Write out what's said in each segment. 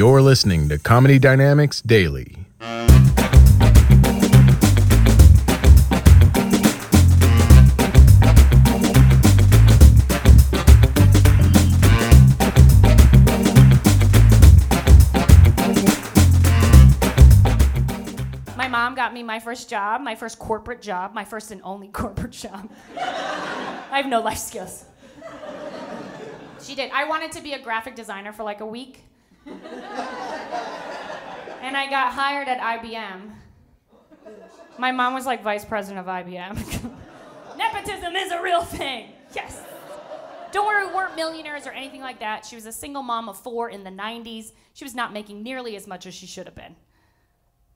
You're listening to Comedy Dynamics Daily. My mom got me my first job, my first corporate job, my first and only corporate job. I have no life skills. She did. I wanted to be a graphic designer for like a week. and I got hired at IBM. My mom was like vice president of IBM. Nepotism is a real thing. Yes. Don't worry, we weren't millionaires or anything like that. She was a single mom of four in the 90s. She was not making nearly as much as she should have been.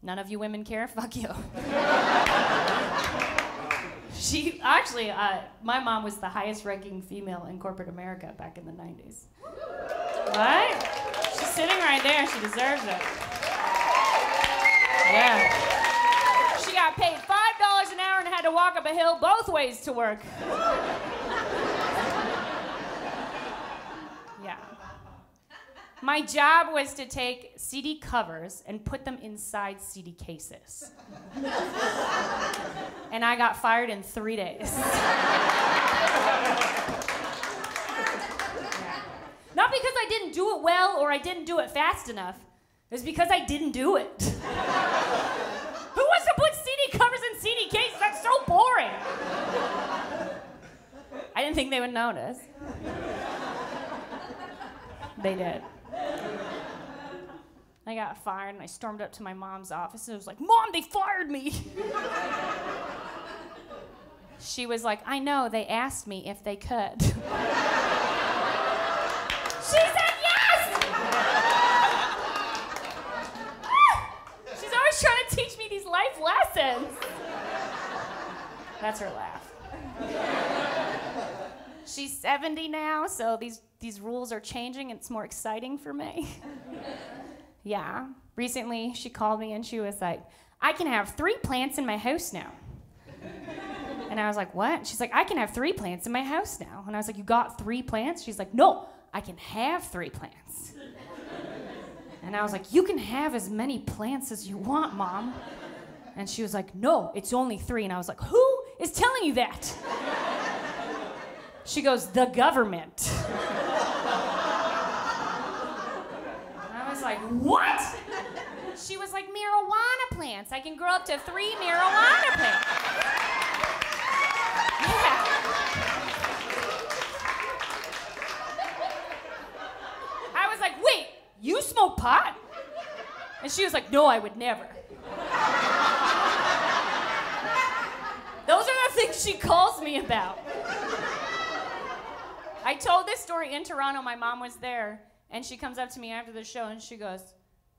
None of you women care? Fuck you. she actually, uh, my mom was the highest ranking female in corporate America back in the 90s. What? Right there. She deserves it. Yeah. She got paid $5 an hour and had to walk up a hill both ways to work. Yeah. My job was to take CD covers and put them inside CD cases. and I got fired in three days. Yeah. Not because I didn't do it well or I didn't do it fast enough. It's because I didn't do it. Who wants to put CD covers in CD cases? That's so boring. I didn't think they would notice. They did. I got fired and I stormed up to my mom's office and I was like, Mom, they fired me. she was like, I know, they asked me if they could. she said yes! She's always trying to teach me these life lessons. That's her laugh. She's 70 now, so these, these rules are changing. It's more exciting for me. yeah. Recently, she called me and she was like, I can have three plants in my house now. And I was like, what? She's like, I can have three plants in my house now. And I was like, you got three plants? She's like, no, I can have three plants. And I was like, you can have as many plants as you want, mom. And she was like, no, it's only three. And I was like, who is telling you that? She goes, the government. I was like, what? She was like, marijuana plants. I can grow up to three marijuana plants. Yeah. I was like, wait, you smoke pot? And she was like, no, I would never. Those are the things she calls me about. I told this story in Toronto. My mom was there, and she comes up to me after the show and she goes,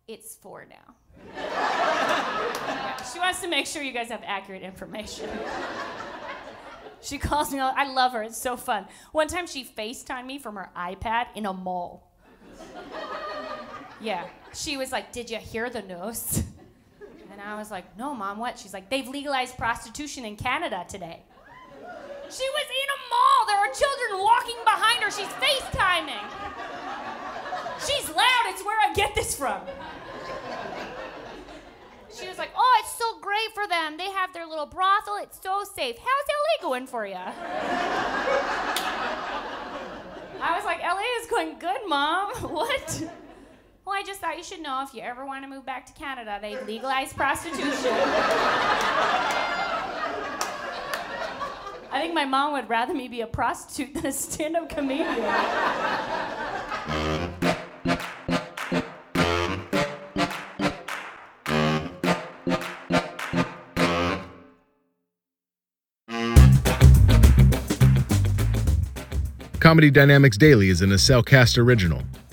It's four now. She wants to make sure you guys have accurate information. she calls me, I love her, it's so fun. One time she FaceTimed me from her iPad in a mall. Yeah, she was like, Did you hear the news? And I was like, No, mom, what? She's like, They've legalized prostitution in Canada today. She was in a mall. There are children walking behind her. She's FaceTiming. She's loud. It's where I get this from. She was like, Oh, it's so great for them. They have their little brothel. It's so safe. How's LA going for you? I was like, LA is going good, Mom. What? I just thought you should know if you ever want to move back to Canada, they legalize prostitution. I think my mom would rather me be a prostitute than a stand up comedian. Comedy Dynamics Daily is an Acelcast original